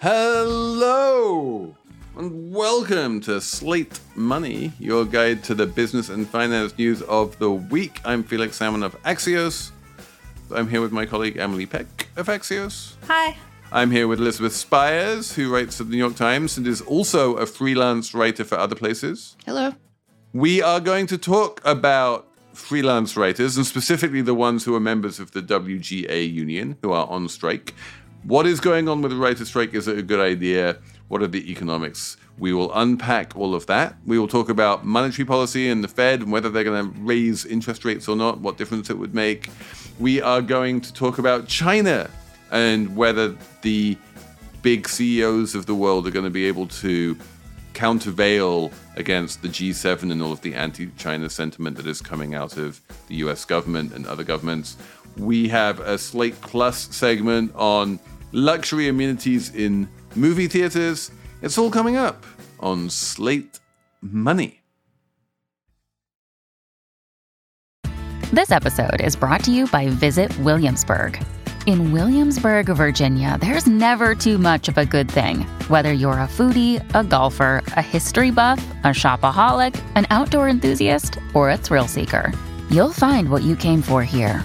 Hello and welcome to Slate Money, your guide to the business and finance news of the week. I'm Felix Salmon of Axios. I'm here with my colleague Emily Peck of Axios. Hi. I'm here with Elizabeth Spiers, who writes for the New York Times and is also a freelance writer for other places. Hello. We are going to talk about freelance writers and specifically the ones who are members of the WGA union who are on strike. What is going on with the writer's strike? Is it a good idea? What are the economics? We will unpack all of that. We will talk about monetary policy and the Fed and whether they're going to raise interest rates or not, what difference it would make. We are going to talk about China and whether the big CEOs of the world are going to be able to countervail against the G7 and all of the anti China sentiment that is coming out of the US government and other governments. We have a Slate Plus segment on luxury amenities in movie theaters. It's all coming up on Slate Money. This episode is brought to you by Visit Williamsburg. In Williamsburg, Virginia, there's never too much of a good thing. Whether you're a foodie, a golfer, a history buff, a shopaholic, an outdoor enthusiast, or a thrill seeker, you'll find what you came for here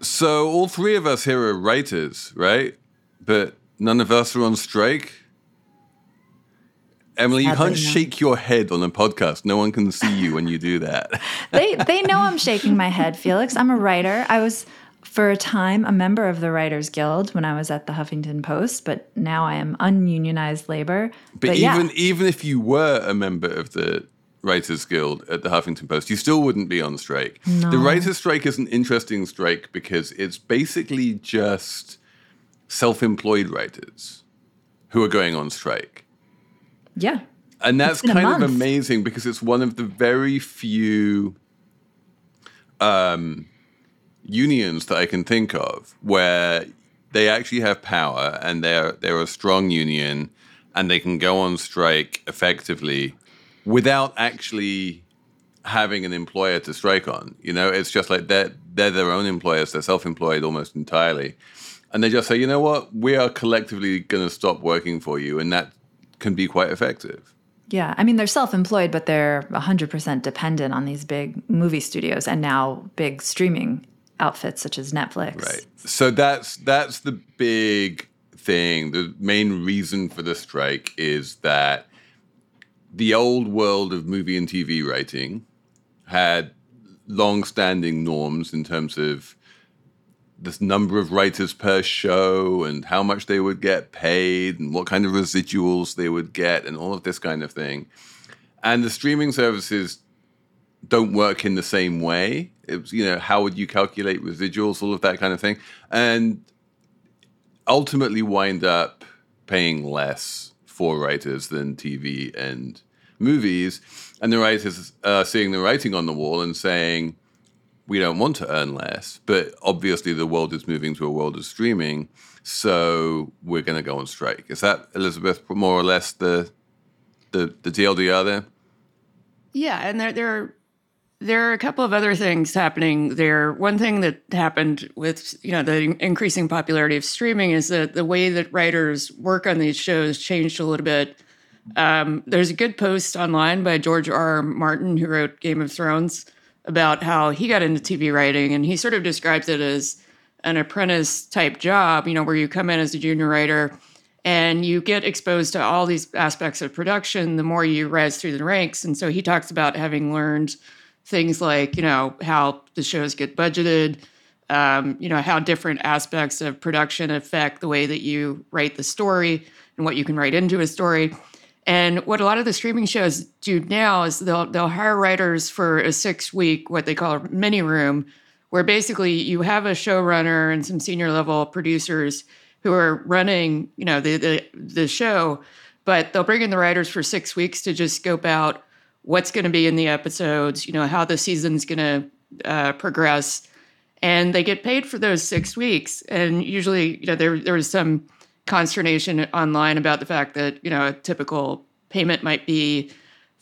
So, all three of us here are writers, right? But none of us are on strike. Emily, you can't shake your head on a podcast. No one can see you when you do that. they they know I'm shaking my head, Felix. I'm a writer. I was for a time a member of the Writers Guild when I was at the Huffington Post, but now I am ununionized labor. But, but even yeah. even if you were a member of the Writers Guild at the Huffington Post, you still wouldn't be on strike. No. The writers' strike is an interesting strike because it's basically just self-employed writers who are going on strike. Yeah. And that's kind of amazing because it's one of the very few um, unions that I can think of where they actually have power and they're they're a strong union and they can go on strike effectively without actually having an employer to strike on. You know, it's just like they're they're their own employers. They're self-employed almost entirely, and they just say, you know what, we are collectively going to stop working for you, and that can be quite effective. Yeah, I mean they're self-employed, but they're 100% dependent on these big movie studios and now big streaming outfits such as Netflix. Right. So that's that's the big thing. The main reason for the strike is that the old world of movie and TV writing had long-standing norms in terms of this number of writers per show and how much they would get paid and what kind of residuals they would get and all of this kind of thing. And the streaming services don't work in the same way. It's, you know, how would you calculate residuals, all of that kind of thing. And ultimately wind up paying less for writers than TV and movies, and the writers are seeing the writing on the wall and saying, we don't want to earn less, but obviously the world is moving to a world of streaming, so we're going to go on strike. Is that Elizabeth more or less the the the TLDR there? Yeah, and there there are there are a couple of other things happening there. One thing that happened with you know the increasing popularity of streaming is that the way that writers work on these shows changed a little bit. Um, there's a good post online by George R. R. Martin, who wrote Game of Thrones, about how he got into TV writing, and he sort of describes it as an apprentice type job. You know, where you come in as a junior writer and you get exposed to all these aspects of production the more you rise through the ranks. And so he talks about having learned things like you know how the shows get budgeted um, you know how different aspects of production affect the way that you write the story and what you can write into a story. And what a lot of the streaming shows do now is they'll they'll hire writers for a six week what they call a mini room, where basically you have a showrunner and some senior level producers who are running you know the the, the show, but they'll bring in the writers for six weeks to just scope out what's going to be in the episodes, you know how the season's going to uh, progress, and they get paid for those six weeks. And usually, you know, there there was some consternation online about the fact that you know a typical payment might be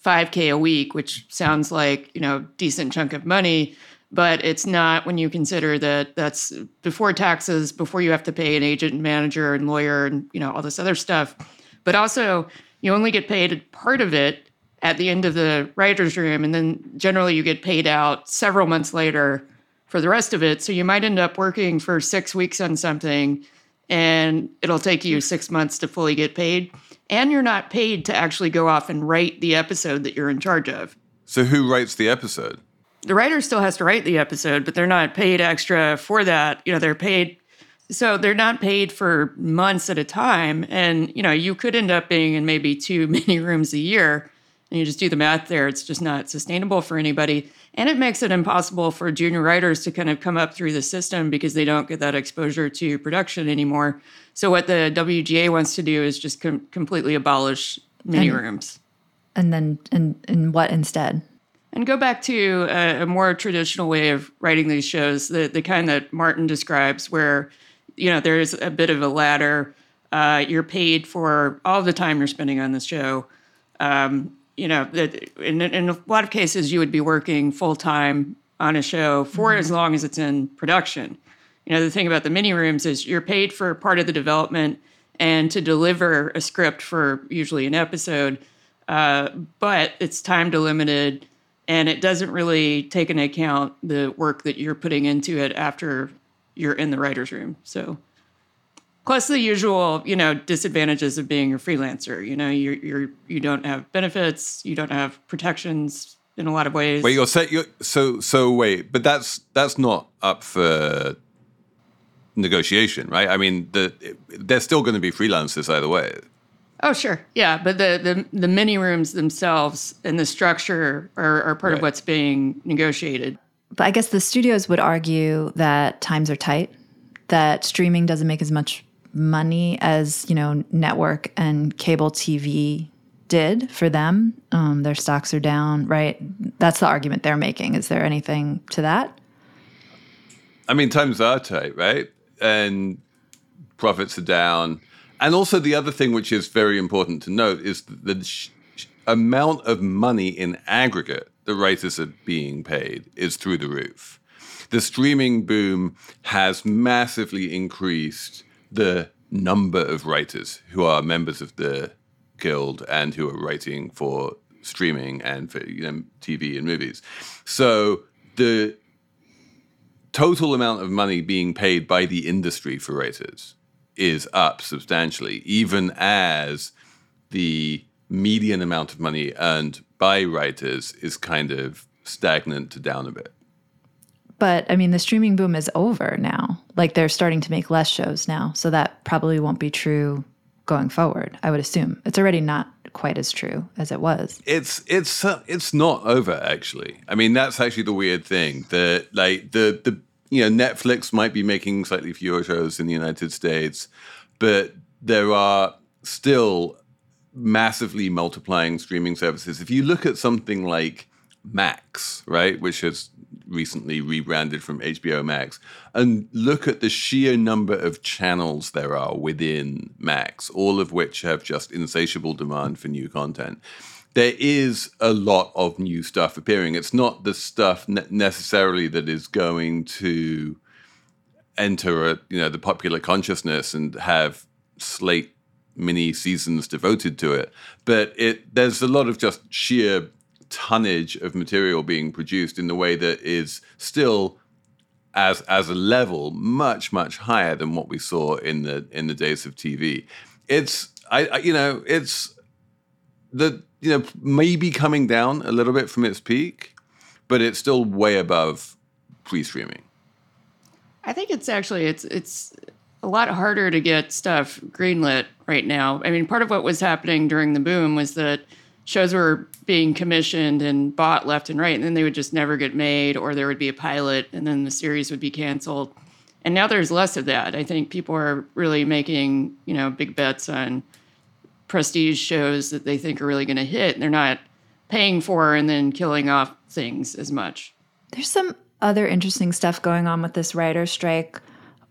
5k a week which sounds like you know decent chunk of money. But it's not when you consider that that's before taxes before you have to pay an agent and manager and lawyer and you know all this other stuff. But also you only get paid part of it at the end of the writer's room and then generally you get paid out several months later for the rest of it so you might end up working for six weeks on something and it'll take you six months to fully get paid. And you're not paid to actually go off and write the episode that you're in charge of. So who writes the episode? The writer still has to write the episode, but they're not paid extra for that. You know, they're paid so they're not paid for months at a time. And, you know, you could end up being in maybe two mini rooms a year. And you just do the math there. It's just not sustainable for anybody. And it makes it impossible for junior writers to kind of come up through the system because they don't get that exposure to production anymore. So what the WGA wants to do is just com- completely abolish mini And- rooms And then, and, and what instead? and go back to a, a more traditional way of writing these shows, the the kind that Martin describes, where you know there's a bit of a ladder. Uh, you're paid for all the time you're spending on the show. Um, you know, that in, in a lot of cases, you would be working full time on a show for as long as it's in production. You know, the thing about the mini rooms is you're paid for part of the development and to deliver a script for usually an episode, uh, but it's time delimited and it doesn't really take into account the work that you're putting into it after you're in the writer's room. So, plus the usual, you know, disadvantages of being a freelancer. You know, you're you're you don't have benefits, you don't have protections in a lot of ways. Wait, you're saying you're, so so wait, but that's that's not up for negotiation, right? I mean, the they're still going to be freelancers either way. Oh, sure. Yeah, but the, the, the mini rooms themselves and the structure are, are part of what's being negotiated. But I guess the studios would argue that times are tight, that streaming doesn't make as much money as, you know, network and cable TV did for them. Um, their stocks are down, right? That's the argument they're making. Is there anything to that? I mean, times are tight, right? And profits are down. And also, the other thing which is very important to note is the sh- amount of money in aggregate the writers are being paid is through the roof. The streaming boom has massively increased the number of writers who are members of the guild and who are writing for streaming and for you know, TV and movies. So the total amount of money being paid by the industry for writers is up substantially, even as the median amount of money earned by writers is kind of stagnant to down a bit. But I mean, the streaming boom is over now. Like they're starting to make less shows now. So that probably won't be true going forward, I would assume. It's already not quite as true as it was. It's it's uh, it's not over actually. I mean, that's actually the weird thing that like the the you know Netflix might be making slightly fewer shows in the United States, but there are still massively multiplying streaming services. If you look at something like Max, right, which has recently rebranded from HBO Max, and look at the sheer number of channels there are within Max, all of which have just insatiable demand for new content. There is a lot of new stuff appearing. It's not the stuff ne- necessarily that is going to enter a, you know the popular consciousness and have slate mini seasons devoted to it but it there's a lot of just sheer tonnage of material being produced in the way that is still as as a level much much higher than what we saw in the in the days of TV it's I, I you know it's the you know maybe coming down a little bit from its peak but it's still way above pre-streaming I think it's actually it's it's a lot harder to get stuff greenlit right now. I mean, part of what was happening during the boom was that shows were being commissioned and bought left and right, and then they would just never get made, or there would be a pilot, and then the series would be canceled. And now there's less of that. I think people are really making, you know, big bets on prestige shows that they think are really going to hit. And they're not paying for and then killing off things as much. There's some other interesting stuff going on with this writer strike.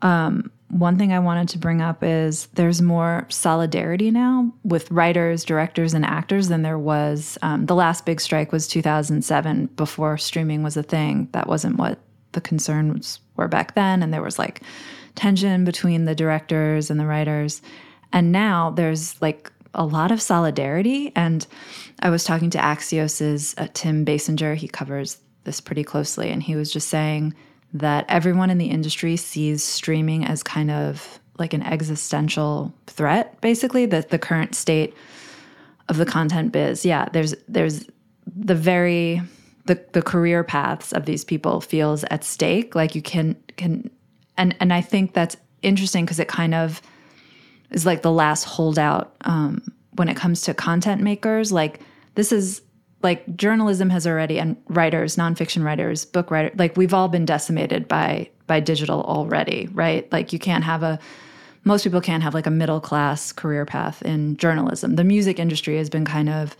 Um, one thing I wanted to bring up is there's more solidarity now with writers, directors, and actors than there was. Um, the last big strike was 2007 before streaming was a thing. That wasn't what the concerns were back then. And there was like tension between the directors and the writers. And now there's like a lot of solidarity. And I was talking to Axios's uh, Tim Baysinger. He covers this pretty closely. And he was just saying, that everyone in the industry sees streaming as kind of like an existential threat basically that the current state of the content biz. Yeah there's there's the very the the career paths of these people feels at stake. Like you can can and and I think that's interesting because it kind of is like the last holdout um, when it comes to content makers. Like this is like journalism has already and writers nonfiction writers book writers like we've all been decimated by by digital already right like you can't have a most people can't have like a middle class career path in journalism the music industry has been kind of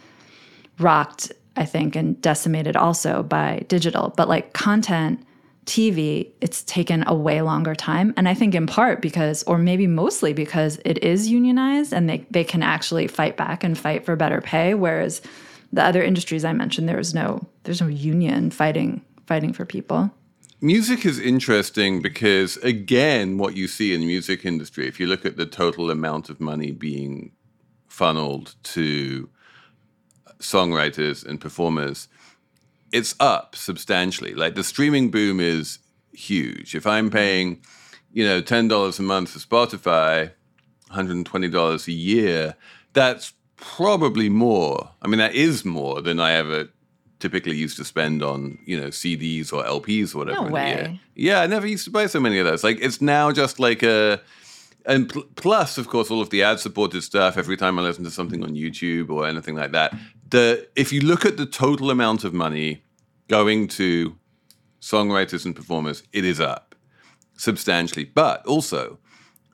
rocked i think and decimated also by digital but like content TV, it's taken a way longer time. And I think in part because, or maybe mostly because it is unionized and they, they can actually fight back and fight for better pay. Whereas the other industries I mentioned, there was no there's no union fighting fighting for people. Music is interesting because again, what you see in the music industry, if you look at the total amount of money being funneled to songwriters and performers, it's up substantially. Like the streaming boom is huge. If I'm paying, you know, ten dollars a month for Spotify, $120 a year, that's probably more. I mean, that is more than I ever typically used to spend on you know CDs or LPs or whatever. No way. Yeah, I never used to buy so many of those. Like it's now just like a. And pl- plus, of course, all of the ad-supported stuff. Every time I listen to something on YouTube or anything like that, the if you look at the total amount of money going to songwriters and performers, it is up substantially. But also,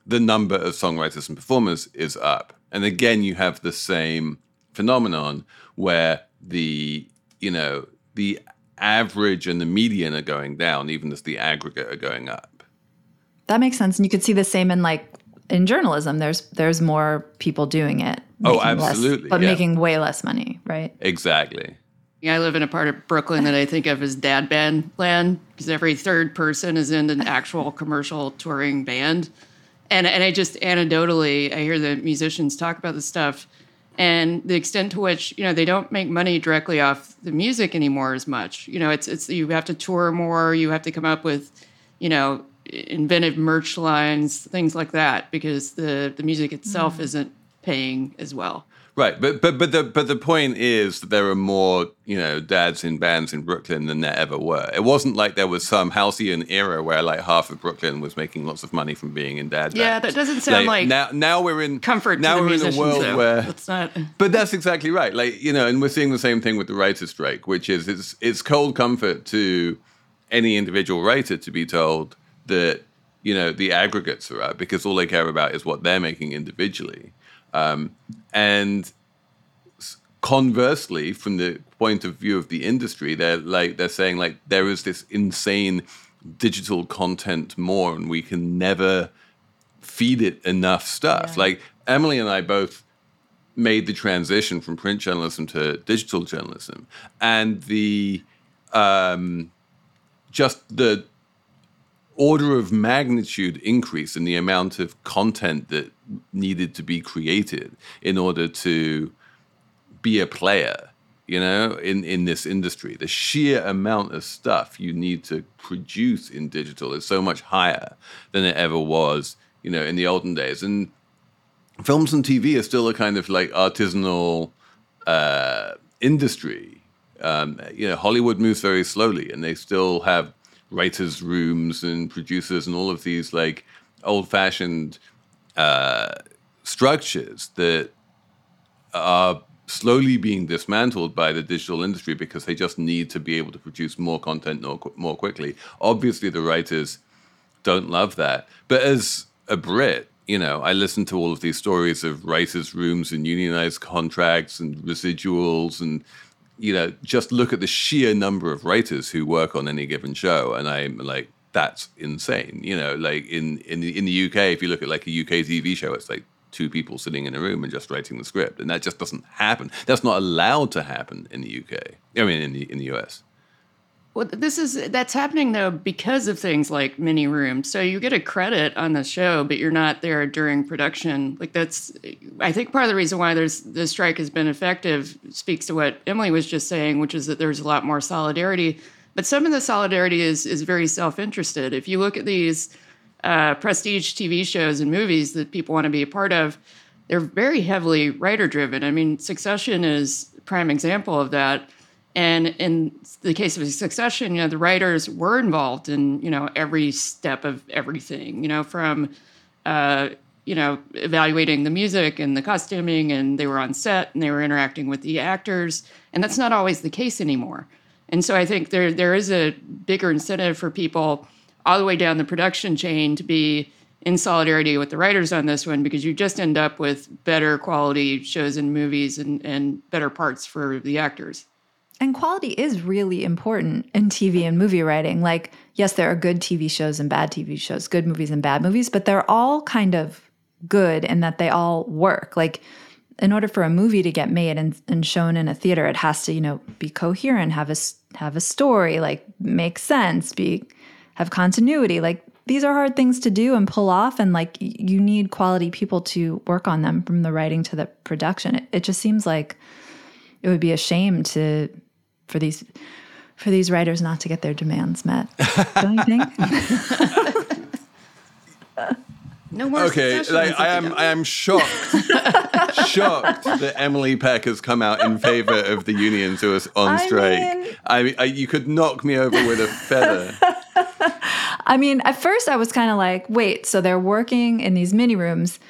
the number of songwriters and performers is up. And again, you have the same phenomenon where the, you know, the average and the median are going down, even as the aggregate are going up. That makes sense. And you could see the same in like in journalism. There's there's more people doing it. Oh, absolutely. Less, but yeah. making way less money, right? Exactly. Yeah, I live in a part of Brooklyn that I think of as dad band land because every third person is in an actual commercial touring band and and I just anecdotally I hear the musicians talk about this stuff and the extent to which you know they don't make money directly off the music anymore as much. You know, it's it's you have to tour more, you have to come up with you know inventive merch lines, things like that because the the music itself mm. isn't paying as well. Right, but but but the but the point is that there are more you know dads in bands in Brooklyn than there ever were. It wasn't like there was some halcyon era where like half of Brooklyn was making lots of money from being in dad. Yeah, bands. that doesn't sound like, like, now. Now we're in comfort. Now we're in a world though. where that's not. But that's exactly right. Like you know, and we're seeing the same thing with the writers' strike, which is it's it's cold comfort to any individual writer to be told that you know the aggregates are up because all they care about is what they're making individually. Um, and conversely, from the point of view of the industry, they're like they're saying like there is this insane digital content more, and we can never feed it enough stuff. Yeah. Like Emily and I both made the transition from print journalism to digital journalism, and the um, just the order of magnitude increase in the amount of content that needed to be created in order to be a player you know in in this industry. The sheer amount of stuff you need to produce in digital is so much higher than it ever was you know in the olden days. And films and tv are still a kind of like artisanal uh, industry. Um, you know hollywood moves very slowly and they still have writers rooms and producers and all of these like old fashioned uh, structures that are slowly being dismantled by the digital industry because they just need to be able to produce more content more, more quickly. Obviously, the writers don't love that. But as a Brit, you know, I listen to all of these stories of writers' rooms and unionized contracts and residuals and you know, just look at the sheer number of writers who work on any given show, and I'm like, that's insane. You know, like in in the, in the UK, if you look at like a UK TV show, it's like two people sitting in a room and just writing the script, and that just doesn't happen. That's not allowed to happen in the UK. I mean, in the in the US. Well, this is that's happening though because of things like mini rooms. So you get a credit on the show, but you're not there during production. Like that's, I think part of the reason why there's the strike has been effective speaks to what Emily was just saying, which is that there's a lot more solidarity. But some of the solidarity is is very self interested. If you look at these uh, prestige TV shows and movies that people want to be a part of, they're very heavily writer driven. I mean, Succession is prime example of that and in the case of Succession, you know, the writers were involved in, you know, every step of everything, you know, from, uh, you know, evaluating the music and the costuming, and they were on set and they were interacting with the actors, and that's not always the case anymore. And so I think there there is a bigger incentive for people all the way down the production chain to be in solidarity with the writers on this one because you just end up with better quality shows and movies and, and better parts for the actors. And quality is really important in TV and movie writing. Like, yes, there are good TV shows and bad TV shows, good movies and bad movies, but they're all kind of good in that they all work. Like, in order for a movie to get made and, and shown in a theater, it has to, you know, be coherent, have a have a story, like make sense, be have continuity. Like these are hard things to do and pull off, and like you need quality people to work on them from the writing to the production. It, it just seems like it would be a shame to for these for these writers not to get their demands met. Don't you think? no more. Okay, like, I am I am shocked, shocked that Emily Peck has come out in favor of the unions who are on I strike. Mean, I, I, you could knock me over with a feather. I mean, at first I was kind of like, wait, so they're working in these mini rooms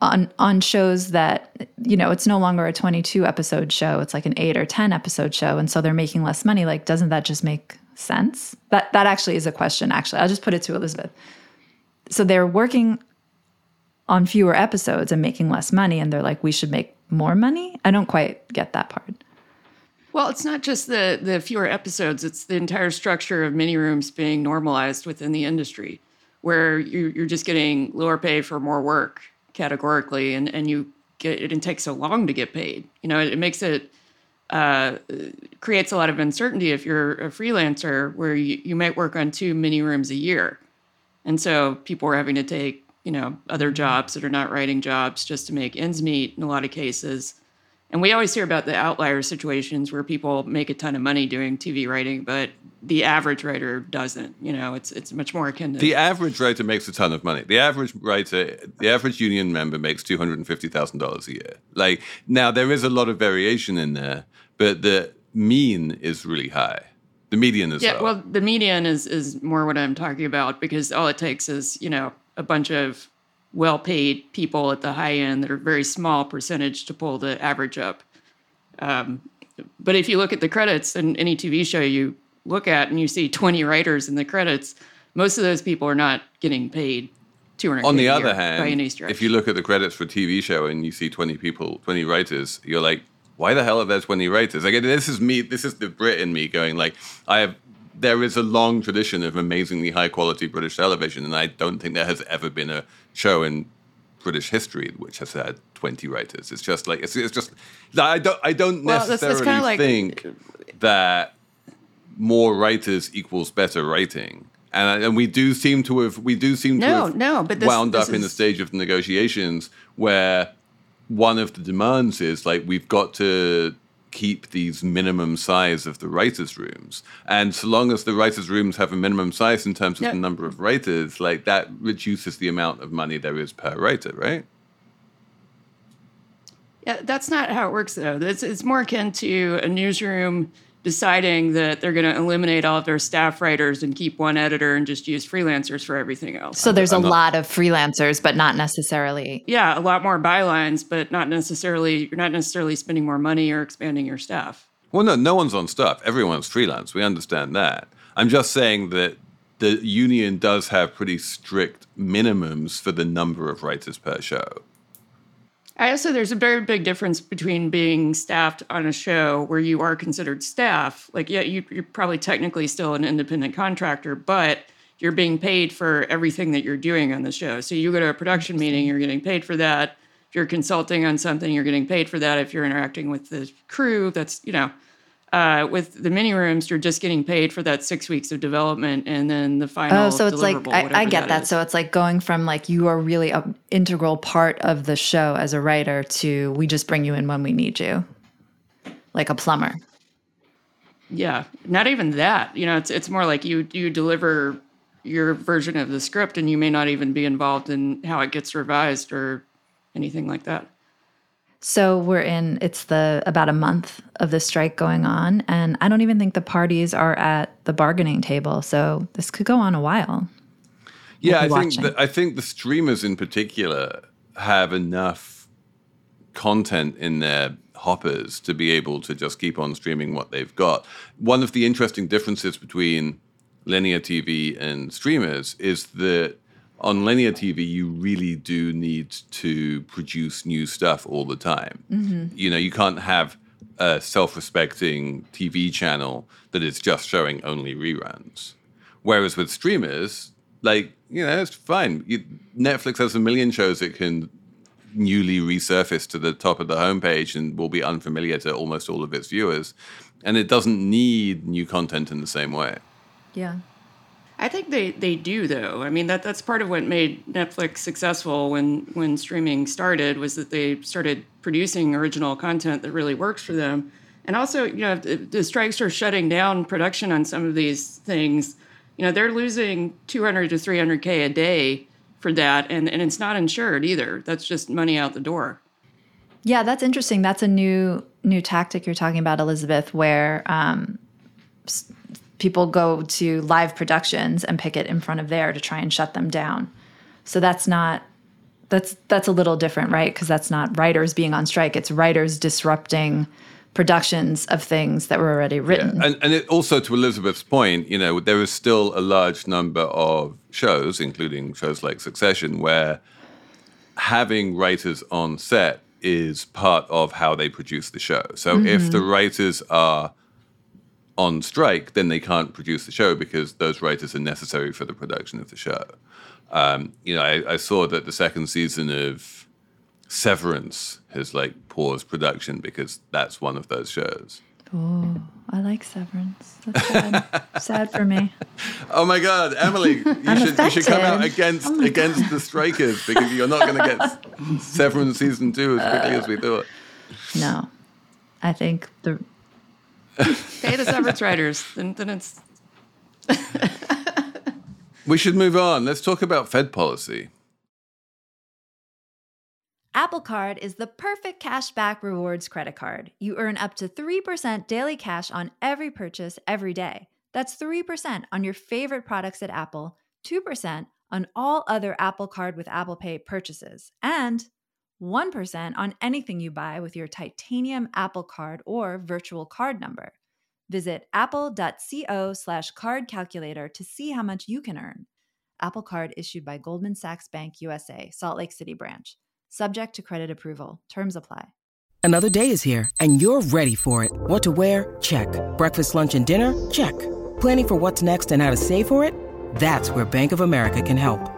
on on shows that you know it's no longer a 22 episode show. It's like an 8 or 10 episode show. And so they're making less money. Like doesn't that just make sense? That that actually is a question actually. I'll just put it to elizabeth. So they're working on fewer episodes and making less money and they're like we should make more money? I don't quite get that part. Well it's not just the the fewer episodes. It's the entire structure of mini rooms being normalized within the industry where you, you're just getting lower pay for more work categorically, and and you get it and takes so long to get paid. You know, it, it makes it uh, creates a lot of uncertainty if you're a freelancer where you, you might work on two mini rooms a year. And so people are having to take, you know, other jobs that are not writing jobs just to make ends meet in a lot of cases. And we always hear about the outlier situations where people make a ton of money doing TV writing, but the average writer doesn't. You know, it's it's much more akin to the average writer makes a ton of money. The average writer, the average union member makes two hundred and fifty thousand dollars a year. Like now, there is a lot of variation in there, but the mean is really high. The median is yeah. Low. Well, the median is is more what I'm talking about because all it takes is you know a bunch of well paid people at the high end that are very small percentage to pull the average up. Um, but if you look at the credits in any TV show you look at and you see 20 writers in the credits, most of those people are not getting paid 200 On the other hand, if you look at the credits for a TV show and you see 20 people, 20 writers, you're like, why the hell are there 20 writers? Like, this is me, this is the Brit in me going, like, I have there is a long tradition of amazingly high quality British television, and I don't think there has ever been a show in British history which has had 20 writers. It's just like it's, it's just I don't I don't well, necessarily that's, that's like, think that more writers equals better writing. And, uh, and we do seem to have we do seem no, to have no, but this, wound this up is... in the stage of the negotiations where one of the demands is like we've got to keep these minimum size of the writers' rooms. And so long as the writers' rooms have a minimum size in terms of the number of writers, like that reduces the amount of money there is per writer, right? Yeah, that's not how it works though. It's, it's more akin to a newsroom deciding that they're going to eliminate all of their staff writers and keep one editor and just use freelancers for everything else. So there's a lot of freelancers, but not necessarily. Yeah, a lot more bylines, but not necessarily. You're not necessarily spending more money or expanding your staff. Well, no, no one's on staff. Everyone's freelance. We understand that. I'm just saying that the union does have pretty strict minimums for the number of writers per show. I also there's a very big difference between being staffed on a show where you are considered staff. Like, yeah, you, you're probably technically still an independent contractor, but you're being paid for everything that you're doing on the show. So you go to a production meeting, you're getting paid for that. If you're consulting on something, you're getting paid for that. If you're interacting with the crew, that's you know uh, with the mini rooms, you're just getting paid for that six weeks of development and then the final. Oh, so it's like I, I get that. that. So it's like going from like you are really an integral part of the show as a writer to we just bring you in when we need you, like a plumber. Yeah, not even that. You know, it's it's more like you you deliver your version of the script and you may not even be involved in how it gets revised or anything like that. So we're in it's the about a month of the strike going on and I don't even think the parties are at the bargaining table. So this could go on a while. Yeah, we'll I think the, I think the streamers in particular have enough content in their hoppers to be able to just keep on streaming what they've got. One of the interesting differences between linear TV and streamers is that on linear TV, you really do need to produce new stuff all the time. Mm-hmm. You know, you can't have a self respecting TV channel that is just showing only reruns. Whereas with streamers, like, you know, it's fine. You, Netflix has a million shows it can newly resurface to the top of the homepage and will be unfamiliar to almost all of its viewers. And it doesn't need new content in the same way. Yeah. I think they, they do though. I mean that that's part of what made Netflix successful when when streaming started was that they started producing original content that really works for them. And also, you know, the, strikes are shutting down production on some of these things. You know, they're losing 200 to 300k a day for that and and it's not insured either. That's just money out the door. Yeah, that's interesting. That's a new new tactic you're talking about, Elizabeth, where um, people go to live productions and pick it in front of there to try and shut them down. So that's not that's that's a little different, right? Because that's not writers being on strike. It's writers disrupting productions of things that were already written. Yeah. And, and it also, to Elizabeth's point, you know, there is still a large number of shows, including shows like Succession, where having writers on set is part of how they produce the show. So mm-hmm. if the writers are on strike, then they can't produce the show because those writers are necessary for the production of the show. Um, you know, I, I, saw that the second season of Severance has like paused production because that's one of those shows. Oh, I like Severance. That's sad. sad for me. Oh my God, Emily, you should you should come out against oh against God. the strikers because you're not going to get Severance season two as quickly uh, as we thought. No, I think the Pay the severance writers. Then, then it's. we should move on. Let's talk about Fed policy. Apple Card is the perfect cashback rewards credit card. You earn up to 3% daily cash on every purchase every day. That's 3% on your favorite products at Apple, 2% on all other Apple Card with Apple Pay purchases, and 1% on anything you buy with your titanium Apple Card or virtual card number. Visit apple.co slash card calculator to see how much you can earn. Apple Card issued by Goldman Sachs Bank USA, Salt Lake City branch. Subject to credit approval. Terms apply. Another day is here and you're ready for it. What to wear? Check. Breakfast, lunch, and dinner? Check. Planning for what's next and how to save for it? That's where Bank of America can help.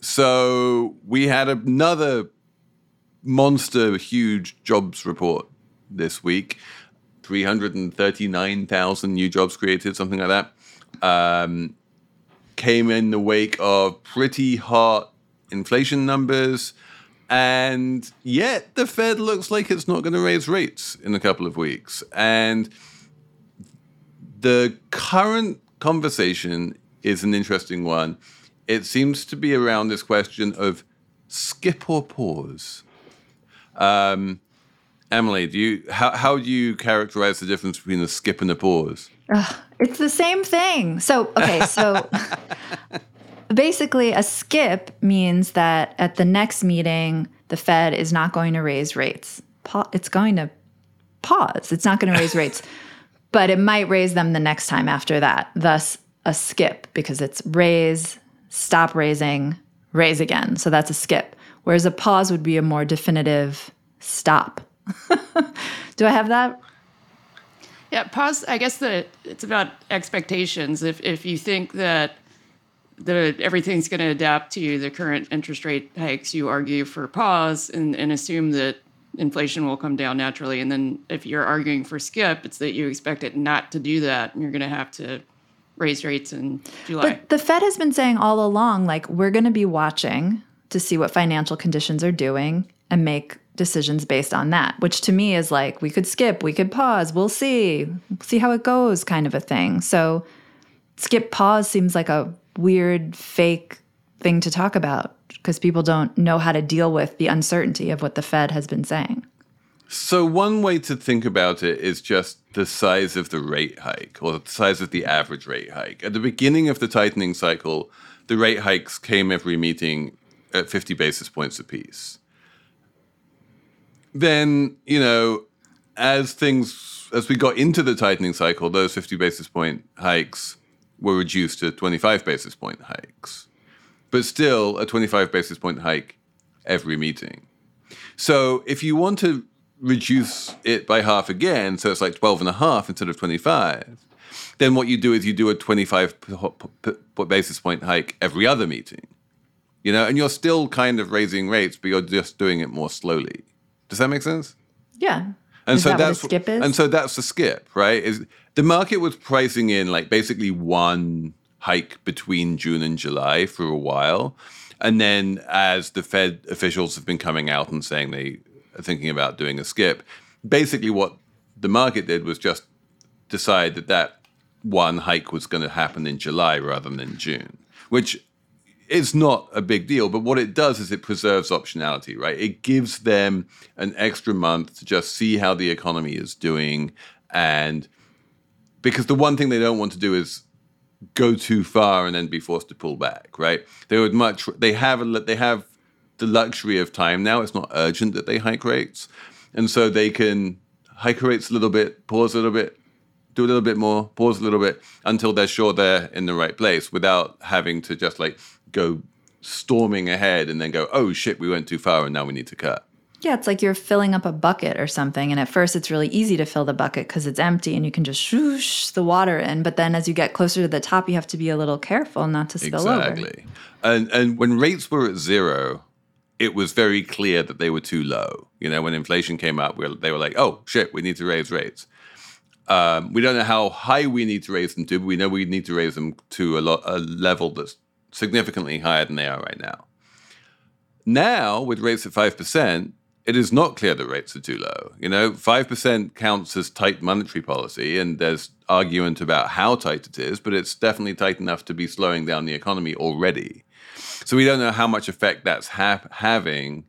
so we had another monster huge jobs report this week 339,000 new jobs created, something like that. Um, came in the wake of pretty hot inflation numbers. And yet the Fed looks like it's not going to raise rates in a couple of weeks. And the current conversation is an interesting one. It seems to be around this question of skip or pause. Um, Emily, do you how how do you characterize the difference between a skip and a pause? It's the same thing. So, okay, so basically, a skip means that at the next meeting, the Fed is not going to raise rates. Pa- it's going to pause. It's not going to raise rates, but it might raise them the next time after that. Thus, a skip because it's raise, stop raising, raise again. So that's a skip. Whereas a pause would be a more definitive stop. Do I have that? Yeah, pause. I guess that it's about expectations. If if you think that the everything's going to adapt to the current interest rate hikes, you argue for pause and, and assume that inflation will come down naturally. And then if you're arguing for skip, it's that you expect it not to do that, and you're going to have to raise rates in July. But the Fed has been saying all along, like, we're going to be watching to see what financial conditions are doing and make decisions based on that, which to me is like, we could skip, we could pause, we'll see, see how it goes kind of a thing. So, skip pause seems like a weird, fake thing to talk about because people don't know how to deal with the uncertainty of what the Fed has been saying. So, one way to think about it is just the size of the rate hike or the size of the average rate hike. At the beginning of the tightening cycle, the rate hikes came every meeting at 50 basis points apiece. Then, you know, as things, as we got into the tightening cycle, those 50 basis point hikes were reduced to 25 basis point hikes. But still, a 25 basis point hike every meeting. So if you want to reduce it by half again, so it's like 12 and a half instead of 25, then what you do is you do a 25 basis point hike every other meeting. You know, and you're still kind of raising rates, but you're just doing it more slowly. Does that make sense? Yeah. And Is so that that's skip is? and so that's the skip, right? Is the market was pricing in like basically one hike between June and July for a while. And then as the Fed officials have been coming out and saying they thinking about doing a skip, basically what the market did was just decide that that one hike was going to happen in July rather than in June, which is not a big deal. But what it does is it preserves optionality, right? It gives them an extra month to just see how the economy is doing. And because the one thing they don't want to do is go too far and then be forced to pull back, right? They would much they have a, they have the luxury of time now. It's not urgent that they hike rates, and so they can hike rates a little bit, pause a little bit, do a little bit more, pause a little bit until they're sure they're in the right place without having to just like go storming ahead and then go, oh shit, we went too far and now we need to cut. Yeah, it's like you're filling up a bucket or something. And at first, it's really easy to fill the bucket because it's empty and you can just swoosh the water in. But then as you get closer to the top, you have to be a little careful not to spill over. Exactly. And and when rates were at zero, it was very clear that they were too low. You know, when inflation came up, we were, they were like, "Oh shit, we need to raise rates." Um, we don't know how high we need to raise them to, but we know we need to raise them to a, lo- a level that's significantly higher than they are right now. Now, with rates at five percent, it is not clear that rates are too low. You know, 5% counts as tight monetary policy, and there's argument about how tight it is, but it's definitely tight enough to be slowing down the economy already. So we don't know how much effect that's ha- having.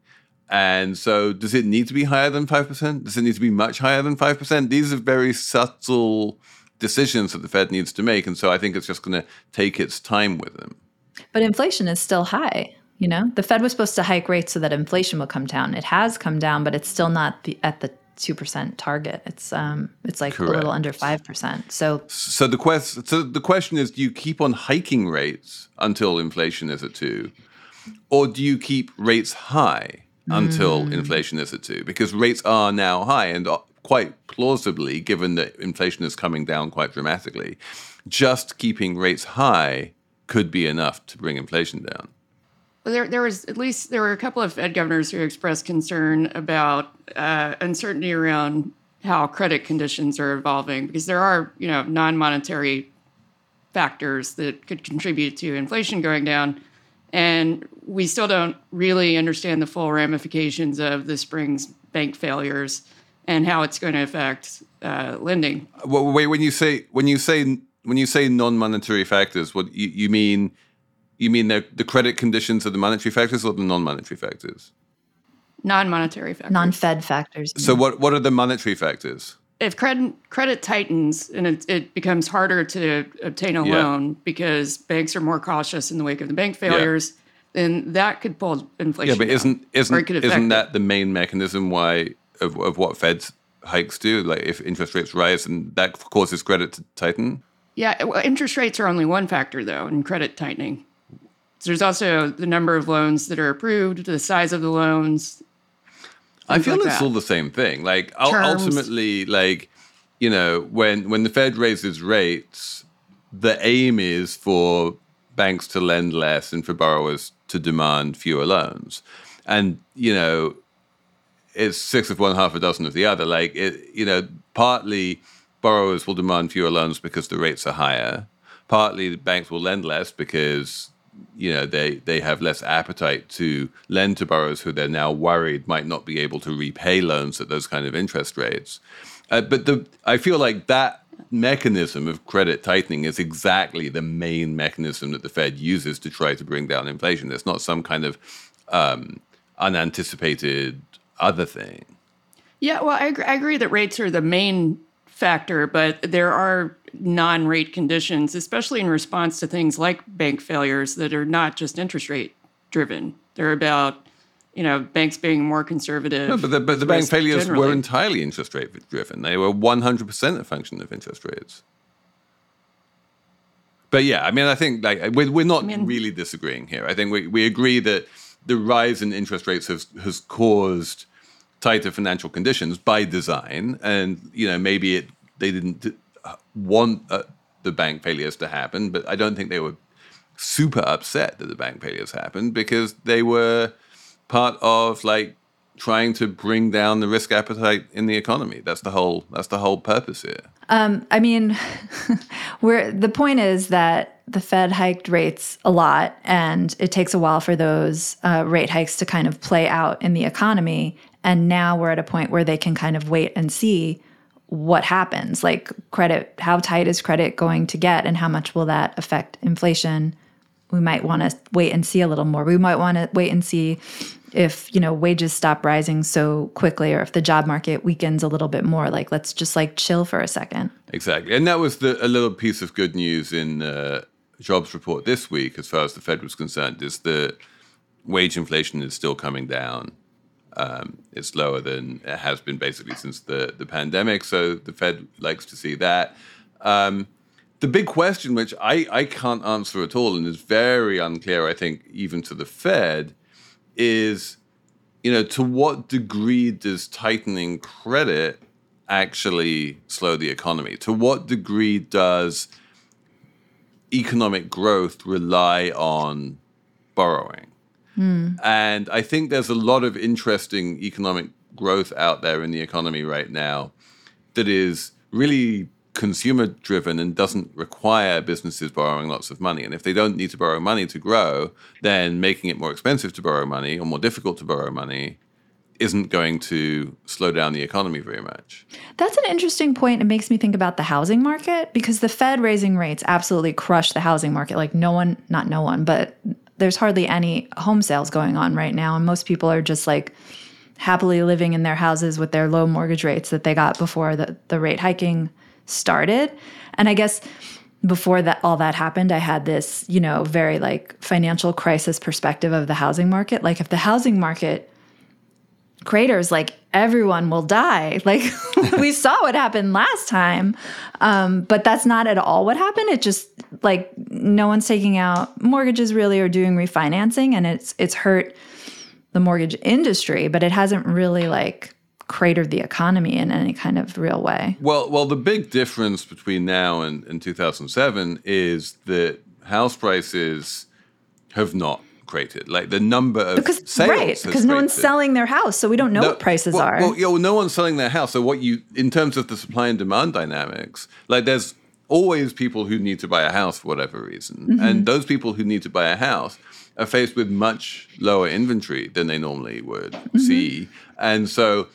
And so, does it need to be higher than 5%? Does it need to be much higher than 5%? These are very subtle decisions that the Fed needs to make. And so, I think it's just going to take its time with them. But inflation is still high. You know, the Fed was supposed to hike rates so that inflation will come down. It has come down, but it's still not the, at the two percent target. It's um, it's like Correct. a little under five percent. So, so the quest, so the question is: Do you keep on hiking rates until inflation is at two, or do you keep rates high until mm. inflation is at two? Because rates are now high, and uh, quite plausibly, given that inflation is coming down quite dramatically, just keeping rates high could be enough to bring inflation down. There, there was at least there were a couple of Fed governors who expressed concern about uh, uncertainty around how credit conditions are evolving because there are you know non-monetary factors that could contribute to inflation going down, and we still don't really understand the full ramifications of the spring's bank failures and how it's going to affect uh, lending. Well, wait, when you say when you say when you say non-monetary factors, what you, you mean? You mean the, the credit conditions are the monetary factors or the non-monetary factors? Non-monetary factors. Non-Fed factors. So what what are the monetary factors? If credit credit tightens and it, it becomes harder to obtain a yeah. loan because banks are more cautious in the wake of the bank failures, yeah. then that could pull inflation. Yeah, but down, isn't isn't isn't that the main mechanism why of, of what Fed hikes do? Like if interest rates rise and that causes credit to tighten. Yeah, well, interest rates are only one factor though in credit tightening. So there's also the number of loans that are approved, the size of the loans. I feel like it's that. all the same thing. Like Terms. ultimately, like you know, when when the Fed raises rates, the aim is for banks to lend less and for borrowers to demand fewer loans. And you know, it's six of one, half a dozen of the other. Like it, you know, partly borrowers will demand fewer loans because the rates are higher. Partly banks will lend less because you know they they have less appetite to lend to borrowers who they're now worried might not be able to repay loans at those kind of interest rates. Uh, but the I feel like that mechanism of credit tightening is exactly the main mechanism that the Fed uses to try to bring down inflation. It's not some kind of um, unanticipated other thing. Yeah, well, I agree, I agree that rates are the main factor, but there are non rate conditions, especially in response to things like bank failures that are not just interest rate driven. They're about you know banks being more conservative. No, but the, but the bank failures generally. were entirely interest rate driven. They were 100% a function of interest rates. But yeah, I mean, I think like we're, we're not I mean, really disagreeing here. I think we, we agree that the rise in interest rates has, has caused tighter financial conditions by design, and you know maybe it they didn't want uh, the bank failures to happen, but I don't think they were super upset that the bank failures happened because they were part of like trying to bring down the risk appetite in the economy. That's the whole that's the whole purpose here. Um, I mean, where the point is that the Fed hiked rates a lot, and it takes a while for those uh, rate hikes to kind of play out in the economy. And now we're at a point where they can kind of wait and see what happens. Like credit, how tight is credit going to get, and how much will that affect inflation? We might want to wait and see a little more. We might want to wait and see if you know wages stop rising so quickly or if the job market weakens a little bit more like let's just like chill for a second exactly and that was the, a little piece of good news in uh, jobs report this week as far as the fed was concerned is that wage inflation is still coming down um, it's lower than it has been basically since the, the pandemic. So the Fed likes to see that. Um, the big question, which I, I can't answer at all and is very unclear, I think, even to the Fed, is you know, to what degree does tightening credit actually slow the economy? To what degree does economic growth rely on borrowing? Mm. And I think there's a lot of interesting economic growth out there in the economy right now that is really consumer driven and doesn't require businesses borrowing lots of money. And if they don't need to borrow money to grow, then making it more expensive to borrow money or more difficult to borrow money isn't going to slow down the economy very much. That's an interesting point. It makes me think about the housing market because the Fed raising rates absolutely crushed the housing market. Like, no one, not no one, but there's hardly any home sales going on right now. And most people are just like happily living in their houses with their low mortgage rates that they got before the, the rate hiking started. And I guess before that all that happened, I had this, you know, very like financial crisis perspective of the housing market. Like if the housing market craters, like everyone will die. Like we saw what happened last time. Um, but that's not at all what happened. It just like no one's taking out mortgages really or doing refinancing and it's it's hurt the mortgage industry, but it hasn't really like cratered the economy in any kind of real way. Well, well, the big difference between now and, and 2007 is that house prices have not cratered. Like the number of because sales right because no one's selling their house, so we don't know no, what prices well, are. Well, yeah, well, no one's selling their house. So what you, in terms of the supply and demand dynamics, like there's always people who need to buy a house for whatever reason, mm-hmm. and those people who need to buy a house are faced with much lower inventory than they normally would mm-hmm. see, and so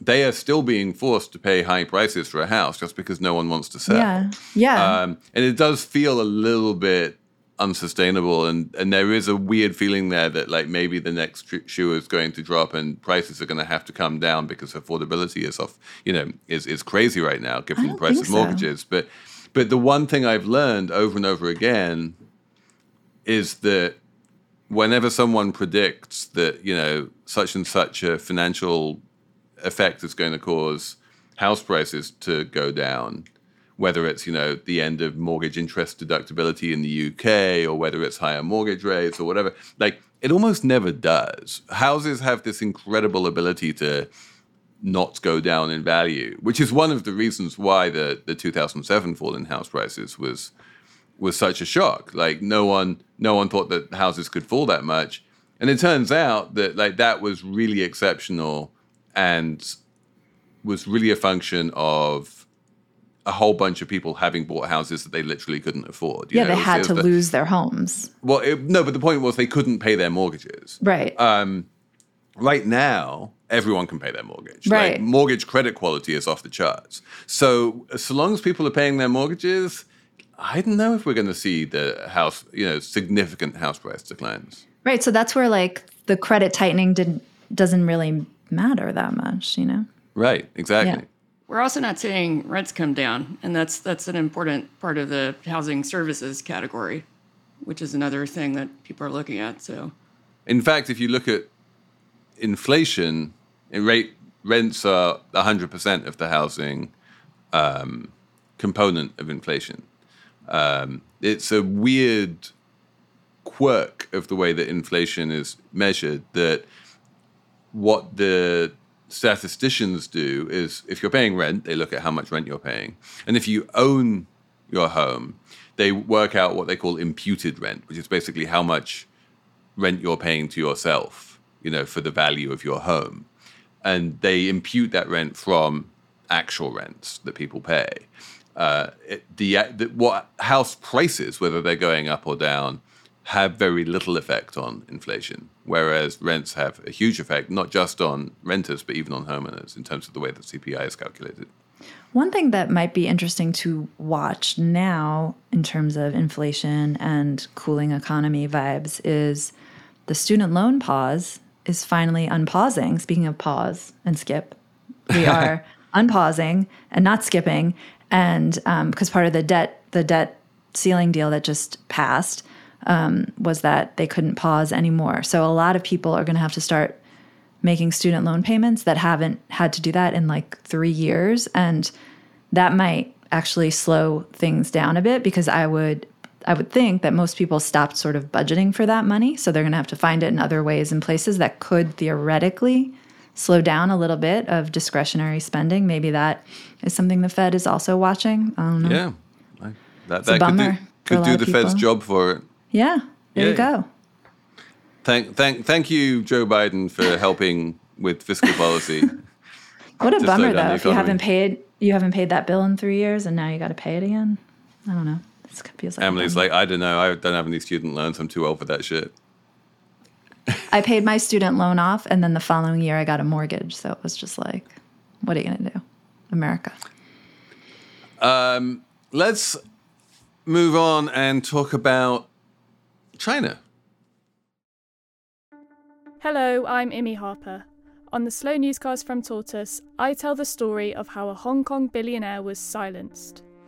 they are still being forced to pay high prices for a house just because no one wants to sell. Yeah, yeah. Um, and it does feel a little bit unsustainable, and and there is a weird feeling there that like maybe the next shoe is going to drop and prices are going to have to come down because affordability is off. You know, is is crazy right now given the price of mortgages. So. But but the one thing I've learned over and over again is that whenever someone predicts that you know such and such a financial effect is going to cause house prices to go down, whether it's you know the end of mortgage interest deductibility in the UK or whether it's higher mortgage rates or whatever. Like it almost never does. Houses have this incredible ability to not go down in value, which is one of the reasons why the the 2007 fall in house prices was was such a shock. Like no one no one thought that houses could fall that much. And it turns out that like that was really exceptional and was really a function of a whole bunch of people having bought houses that they literally couldn't afford. yeah, know? they had to the, lose their homes. Well, it, no, but the point was they couldn't pay their mortgages. Right. Um, right now, everyone can pay their mortgage. Right. Like, mortgage credit quality is off the charts. So, so long as people are paying their mortgages, I don't know if we're going to see the house, you know, significant house price declines. Right. So that's where like the credit tightening didn't doesn't really matter that much, you know? Right, exactly. Yeah. We're also not seeing rents come down, and that's that's an important part of the housing services category, which is another thing that people are looking at. So, in fact, if you look at inflation, rate rents are 100% of the housing um, component of inflation. Um, it's a weird quirk of the way that inflation is measured that what the statisticians do is if you're paying rent, they look at how much rent you're paying. And if you own your home, they work out what they call imputed rent, which is basically how much rent you're paying to yourself, you know, for the value of your home. And they impute that rent from actual rents that people pay. Uh, it, the, the what house prices, whether they're going up or down, have very little effect on inflation, whereas rents have a huge effect, not just on renters, but even on homeowners in terms of the way that CPI is calculated. One thing that might be interesting to watch now in terms of inflation and cooling economy vibes is the student loan pause is finally unpausing. Speaking of pause and skip, we are unpausing and not skipping. And because um, part of the debt, the debt ceiling deal that just passed um, was that they couldn't pause anymore. So a lot of people are going to have to start making student loan payments that haven't had to do that in like three years. And that might actually slow things down a bit because I would I would think that most people stopped sort of budgeting for that money. So they're going to have to find it in other ways and places that could theoretically slow down a little bit of discretionary spending. Maybe that is something the Fed is also watching. I don't know. Yeah. That, that could do, could do the Fed's job for it. Yeah, there you go. Thank, thank, thank you, Joe Biden, for helping with fiscal policy. what a bummer, though. If you haven't paid, you haven't paid that bill in three years, and now you got to pay it again. I don't know. This feels like Emily's like, I don't know. I don't have any student loans. I'm too old for that shit. I paid my student loan off, and then the following year I got a mortgage. So it was just like, what are you going to do? America. Um, let's move on and talk about China. Hello, I'm Imi Harper. On the Slow Newscast from Tortoise, I tell the story of how a Hong Kong billionaire was silenced.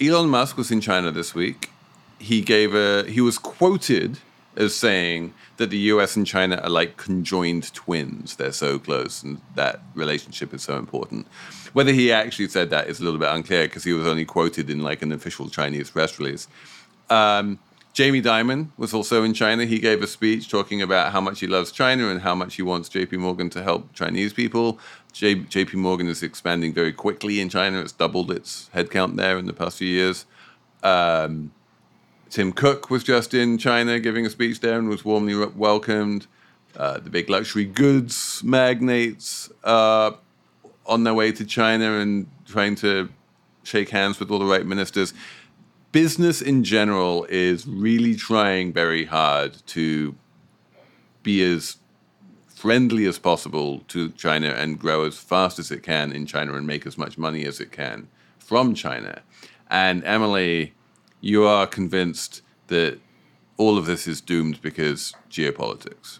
Elon Musk was in China this week. He gave a he was quoted as saying that the US and China are like conjoined twins. They're so close and that relationship is so important. Whether he actually said that is a little bit unclear because he was only quoted in like an official Chinese press release. Um, Jamie Dimon was also in China. He gave a speech talking about how much he loves China and how much he wants JP Morgan to help Chinese people. J- JP Morgan is expanding very quickly in China. It's doubled its headcount there in the past few years. Um, Tim Cook was just in China giving a speech there and was warmly re- welcomed. Uh, the big luxury goods magnates are on their way to China and trying to shake hands with all the right ministers. Business in general is really trying very hard to be as friendly as possible to China and grow as fast as it can in China and make as much money as it can from China. And Emily, you are convinced that all of this is doomed because geopolitics.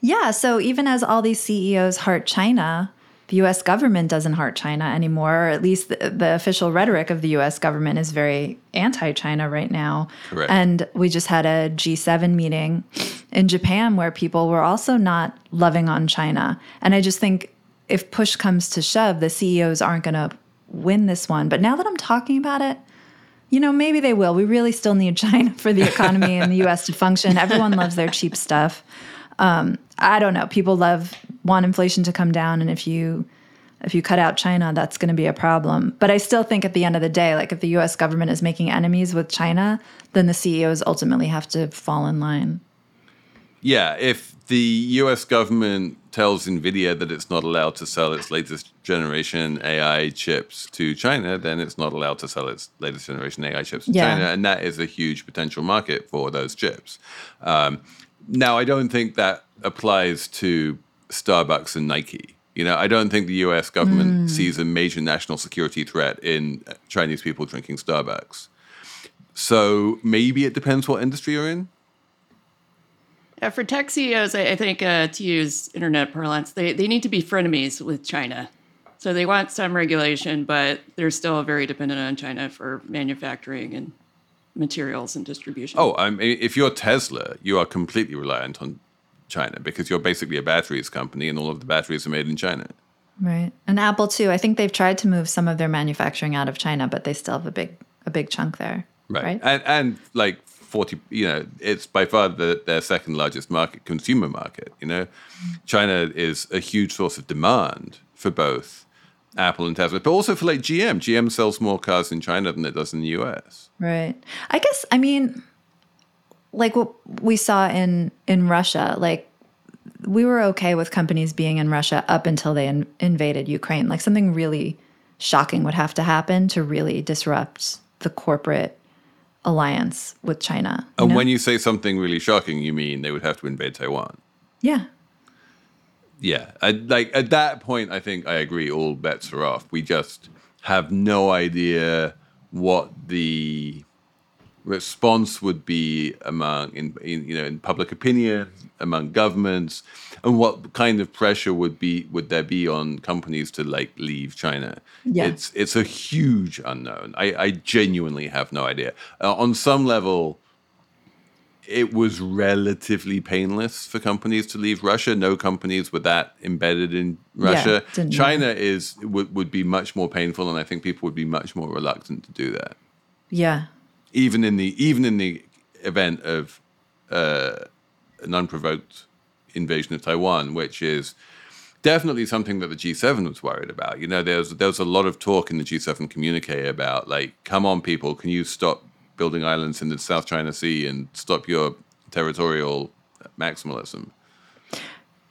Yeah. So even as all these CEOs heart China, the US government doesn't heart China anymore, or at least the, the official rhetoric of the US government is very anti China right now. Correct. And we just had a G7 meeting in Japan where people were also not loving on China. And I just think if push comes to shove, the CEOs aren't going to win this one. But now that I'm talking about it, you know, maybe they will. We really still need China for the economy in the US to function. Everyone loves their cheap stuff. Um, I don't know. People love want inflation to come down, and if you if you cut out China, that's going to be a problem. But I still think at the end of the day, like if the U.S. government is making enemies with China, then the CEOs ultimately have to fall in line. Yeah, if the US government tells Nvidia that it's not allowed to sell its latest generation AI chips to China, then it's not allowed to sell its latest generation AI chips to Yeah. China, and that is a huge potential market for those chips. Um, now, I don't think that applies to Starbucks and Nike. You know, I don't think the U.S. government sees a major national security threat in Chinese people drinking Starbucks. So maybe it depends what industry you're in. Yeah, for tech CEOs, I, I think uh, to use internet parlance, they, they need to be frenemies with China. So they want some regulation, but they're still very dependent on China for manufacturing and materials and distribution. Oh, I mean, if you're Tesla, you are completely reliant on China because you're basically a batteries company, and all of the batteries are made in China. Right. And Apple too. I think they've tried to move some of their manufacturing out of China, but they still have a big a big chunk there. Right. And and like forty, you know, it's by far the, their second largest market, consumer market. You know, China is a huge source of demand for both Apple and Tesla, but also for like GM. GM sells more cars in China than it does in the US. Right. I guess I mean like what we saw in in Russia, like we were okay with companies being in Russia up until they in, invaded Ukraine. Like something really shocking would have to happen to really disrupt the corporate alliance with China. And know? when you say something really shocking, you mean they would have to invade Taiwan. yeah. Yeah, I, like at that point, I think I agree. All bets are off. We just have no idea what the response would be among, in, in you know, in public opinion, among governments, and what kind of pressure would be would there be on companies to like leave China? Yeah. It's it's a huge unknown. I, I genuinely have no idea. Uh, on some level, it was relatively painless for companies to leave Russia. No companies were that embedded in Russia. didn't China is would, would be much more painful, and I think people would be much more reluctant to do that. Yeah. Even in the even in the event of uh, an unprovoked invasion of Taiwan, which is definitely something that the G7 was worried about. You know, there's there's a lot of talk in the G7 communique about like, come on, people, can you stop building islands in the South China Sea and stop your territorial maximalism?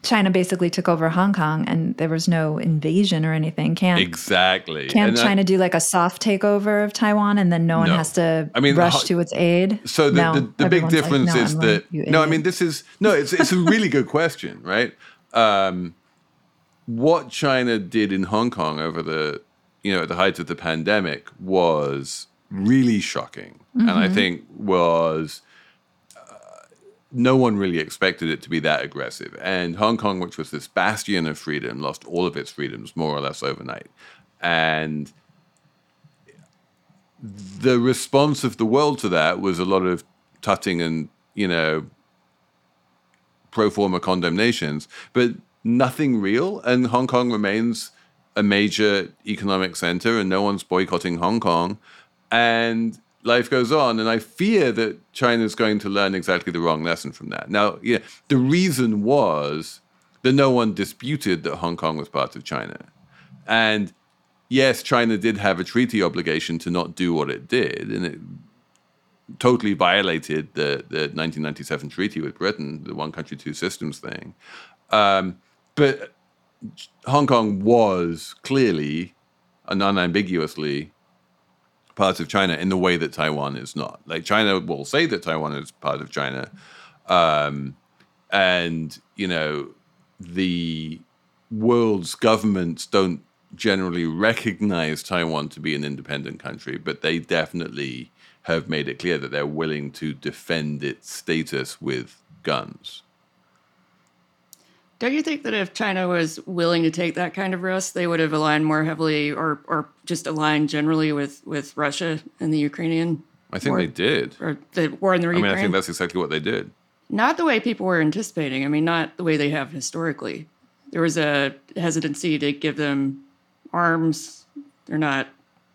China basically took over Hong Kong and there was no invasion or anything. Can't exactly. Can't And I- China do like a soft takeover of Taiwan and then no one No. has to I mean, rush ho- to its aid? So the, No, the, the big everyone's like, difference "No, is that like, no, I mean this is no, it's it's a really good question, right? Um, what China did in Hong Kong over the you know at the height of the pandemic was really shocking, and I Mhm. think was no one really expected it to be that aggressive. And Hong Kong, which was this bastion of freedom, lost all of its freedoms more or less overnight, and the response of the world to that was a lot of tutting and you know pro forma condemnations, but nothing real. And Hong Kong remains a major economic center, and no one's boycotting Hong Kong. And life goes on. And I fear that China is going to learn exactly the wrong lesson from that. Now, yeah, the reason was that no one disputed that Hong Kong was part of China. And yes, China did have a treaty obligation to not do what it did, and it totally violated the, the 1997 treaty with Britain, the one country, two systems thing. Um, but Hong Kong was clearly and unambiguously part of China in the way that Taiwan is not. Like China will say that Taiwan is part of China, um, and you know the world's governments don't generally recognize Taiwan to be an independent country, but they definitely have made it clear that they're willing to defend its status with guns. Don't you think that if China was willing to take that kind of risk, they would have aligned more heavily or, or just aligned generally with, with Russia and the Ukrainian? I think war? they did. Or the war in the I mean, I think that's exactly what they did. Not the way people were anticipating. I mean, not the way they have historically. There was a hesitancy to give them arms. They're not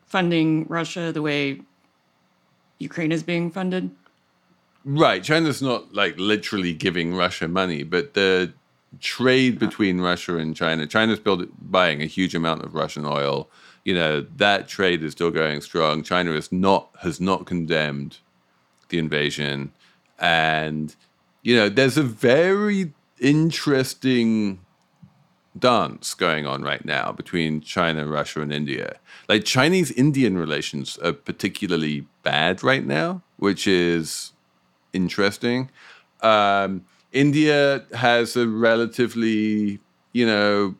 funding Russia the way Ukraine is being funded. Right. China's not like literally giving Russia money, but the trade between Russia and China, China's build, buying a huge amount of Russian oil. You know, that trade is still going strong. China is not has not condemned the invasion. And, you know, there's a very interesting dance going on right now between China, Russia, and India. Like Chinese Indian relations are particularly bad right now, which is interesting. Um, India has a relatively, you know,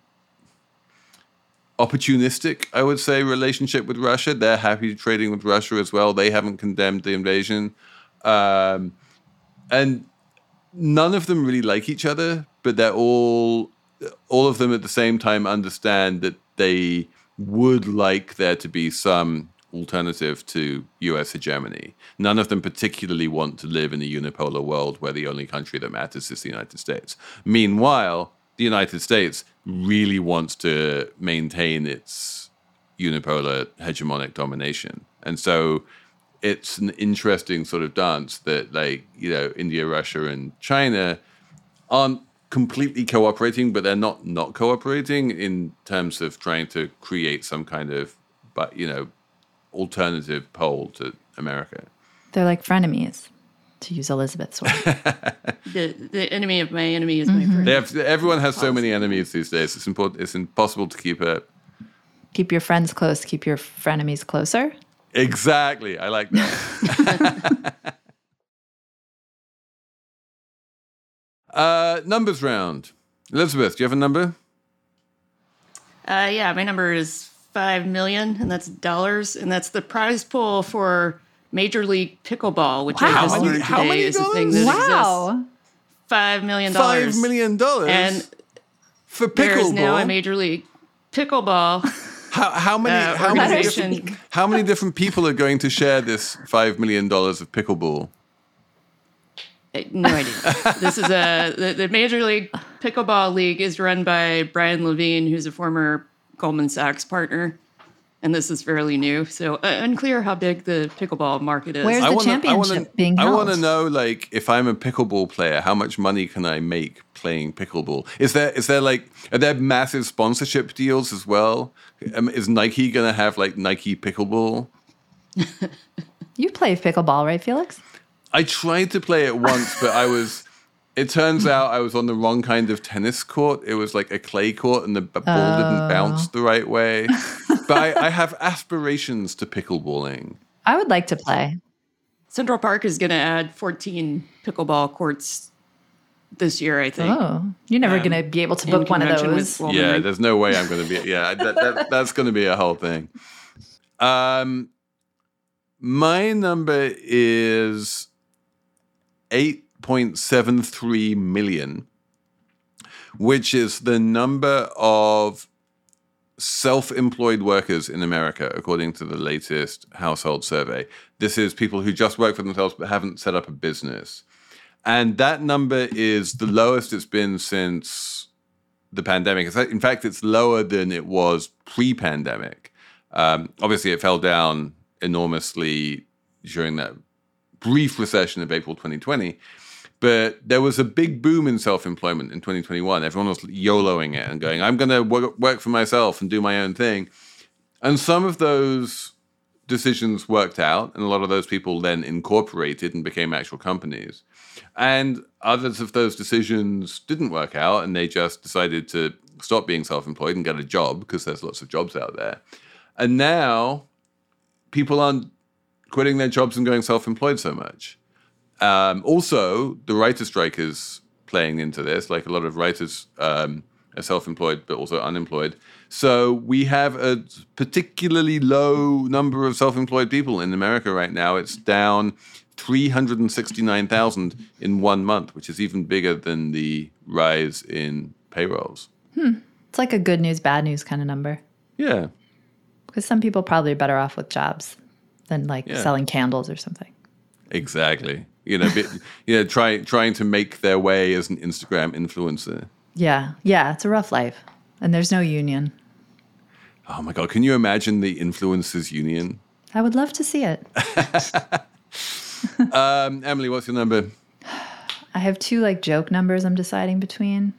opportunistic, I would say, relationship with Russia. They're happy trading with Russia as well. They haven't condemned the invasion. Um, and none of them really like each other, but they're all all of them at the same time understand that they would like there to be some alternative to US hegemony. None of them particularly want to live in a unipolar world where the only country that matters is the United States. Meanwhile, the United States really wants to maintain its unipolar hegemonic domination. And so it's an interesting sort of dance that like, you know, India, Russia and China aren't completely cooperating, but they're not not cooperating in terms of trying to create some kind of, but you know, alternative pole to America. They're like frenemies, to use Elizabeth's word. The, the enemy of my enemy is my friend. They have everyone has so many enemies these days. It's important. It's impossible to keep it. keep your friends close, keep your frenemies closer. Exactly. I like that. uh, numbers round. Elizabeth, do you have a number? Uh, yeah, my number is five million, and that's dollars, and that's the prize pool for Major League Pickleball, which I just learned how today many is a thing that dollars? exists. Five million dollars. Five million dollars And for there is now a. Major League Pickleball. How, how many? uh, how many different? How many different people are going to share this five million dollars of pickleball? Uh, No idea. this is a the, the Major League Pickleball League is run by Brian Levine, who's a former Goldman Sachs partner, and this is fairly new. So uh, unclear how big the pickleball market is. Where's I the wanna, I championship wanna, being I want to know, like, if I'm a pickleball player, how much money can I make playing pickleball? Is there, is there like, are there massive sponsorship deals as well? Um, is Nike gonna have like Nike pickleball? You play pickleball, right, Felix? I tried to play it once, but I was. It turns out I was on the wrong kind of tennis court. It was like a clay court, and the b- ball didn't bounce the right way. but I, I have aspirations to pickleballing. I would like to play. Central Park is going to add 14 pickleball courts this year, I think. Oh, you're never Um, going to be able to book one of conjunction with those. Yeah, Ring. there's no way I'm going to be. Yeah, that, that, that's going to be a whole thing. Um, my number is eight point seven three million, which is the number of self-employed workers in America, according to the latest household survey. This is people who just work for themselves but haven't set up a business. And that number is the lowest it's been since the pandemic. In fact, it's lower than it was pre-pandemic. Um, obviously, it fell down enormously during that brief recession of April 2020. But there was a big boom in self-employment in 2021. Everyone was YOLOing it and going, "I'm going to work, work for myself and do my own thing." And some of those decisions worked out, and a lot of those people then incorporated and became actual companies. And others of those decisions didn't work out, and they just decided to stop being self employed and get a job because there's lots of jobs out there. And now people aren't quitting their jobs and going self employed so much. Um, also, the writer strike is playing into this. Like a lot of writers um, are self employed, but also unemployed. So we have a particularly low number of self employed people in America right now. It's down 369,000 in one month, which is even bigger than the rise in payrolls. It's like a good news, bad news kind of number. Yeah. Because some people probably are better off with jobs than like Yeah. selling candles or something. Exactly. You know, bit, you know, try, trying to make their way as an Instagram influencer. Yeah. Yeah. It's a rough life. And there's no union. Oh my god, can you imagine the influencers union? I would love to see it. Um, Emily, what's your number? I have two like joke numbers I'm deciding between.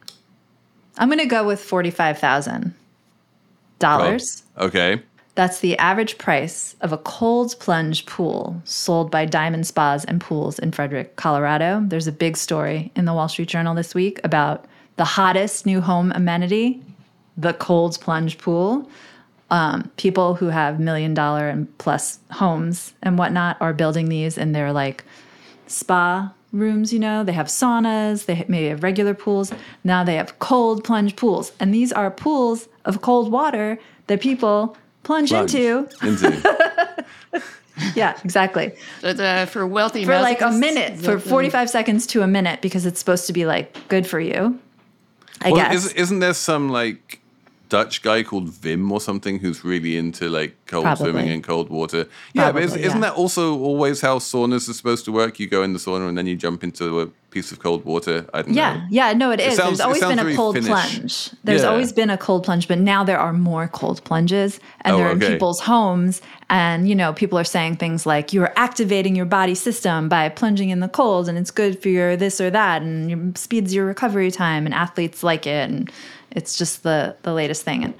I'm going to go with $45,000. Okay. That's the average price of a cold plunge pool sold by Diamond Spas and Pools in Frederick, Colorado. There's a big story in the Wall Street Journal this week about the hottest new home amenity, the cold plunge pool. Um, people who have million dollar and plus homes and whatnot are building these and they're like spa rooms, you know, they have saunas, they maybe have regular pools. Now they have cold plunge pools. And these are pools of cold water that people plunge, Plunge into. Into. Yeah, exactly. But, uh, for wealthy For like a minute, for 45 seconds to a minute, because it's supposed to be like good for you. I well, guess. is, isn't there some like Dutch guy called Wim or something who's really into like cold Probably. swimming and cold water? Yeah, but is, Probably, isn't yeah. that also always how saunas are supposed to work? You go in the sauna and then you jump into a piece of cold water. I don't know. Yeah, yeah, no, it is. sounds- There's always been a cold Finnish. plunge. There's Yeah. always been a cold plunge, but now there are more cold plunges, and Oh, they're in people's homes. And you know, people are saying things like you're activating your body system by plunging in the cold, and it's good for your this or that, and speeds your recovery time, and athletes like it, and it's just the the latest thing. And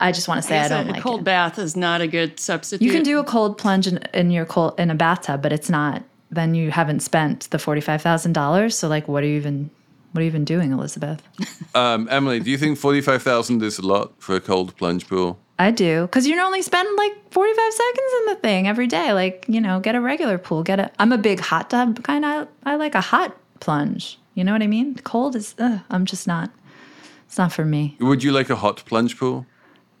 I just want to say I, guess don't a like cold it. bath is not a good substitute. You can do a cold plunge in, in your cold in a bathtub, but it's not. Then you haven't spent the forty five thousand dollars. So like, what are you even? What are you even doing, Elizabeth? Um, Emily, do you think forty-five thousand is a lot for a cold plunge pool? I do, because you only spend like forty five seconds in the thing every day. Like you know, get a regular pool. Get a. I'm a big hot tub kind of. I like a hot plunge. You know what I mean? Cold is. Ugh, I'm just not. It's not for me. Would you like a hot plunge pool?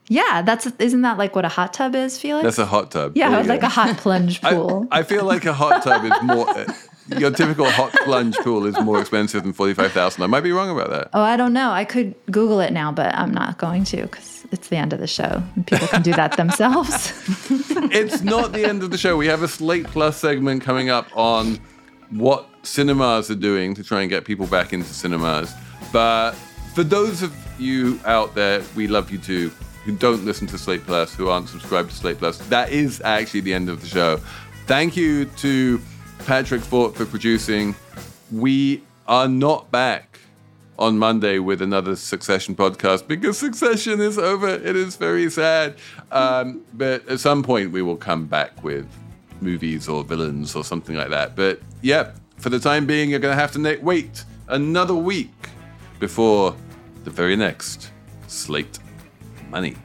Yeah, that's isn't that like what a hot tub is, Felix? That's a hot tub. yeah, I would like a hot plunge pool. I, feel like a hot tub is more. Your typical hot plunge pool is more expensive than forty-five thousand. I might be wrong about that. Oh, I don't know. I could Google it now, but I'm not going to because it's the end of the show. And people can do that themselves. it's not the end of the show. We have a Slate Plus segment coming up on what cinemas are doing to try and get people back into cinemas. But for those of you out there, we love you too. who don't listen to Slate Plus, who aren't subscribed to Slate Plus. That is actually the end of the show. Thank you to Patrick Fort for producing. We are not back on Monday with another Succession podcast because Succession is over. It is very sad. Um, but at some point, we will come back with movies or villains or something like that. But yeah, for the time being, you're going to have to wait another week before the very next Slate Money.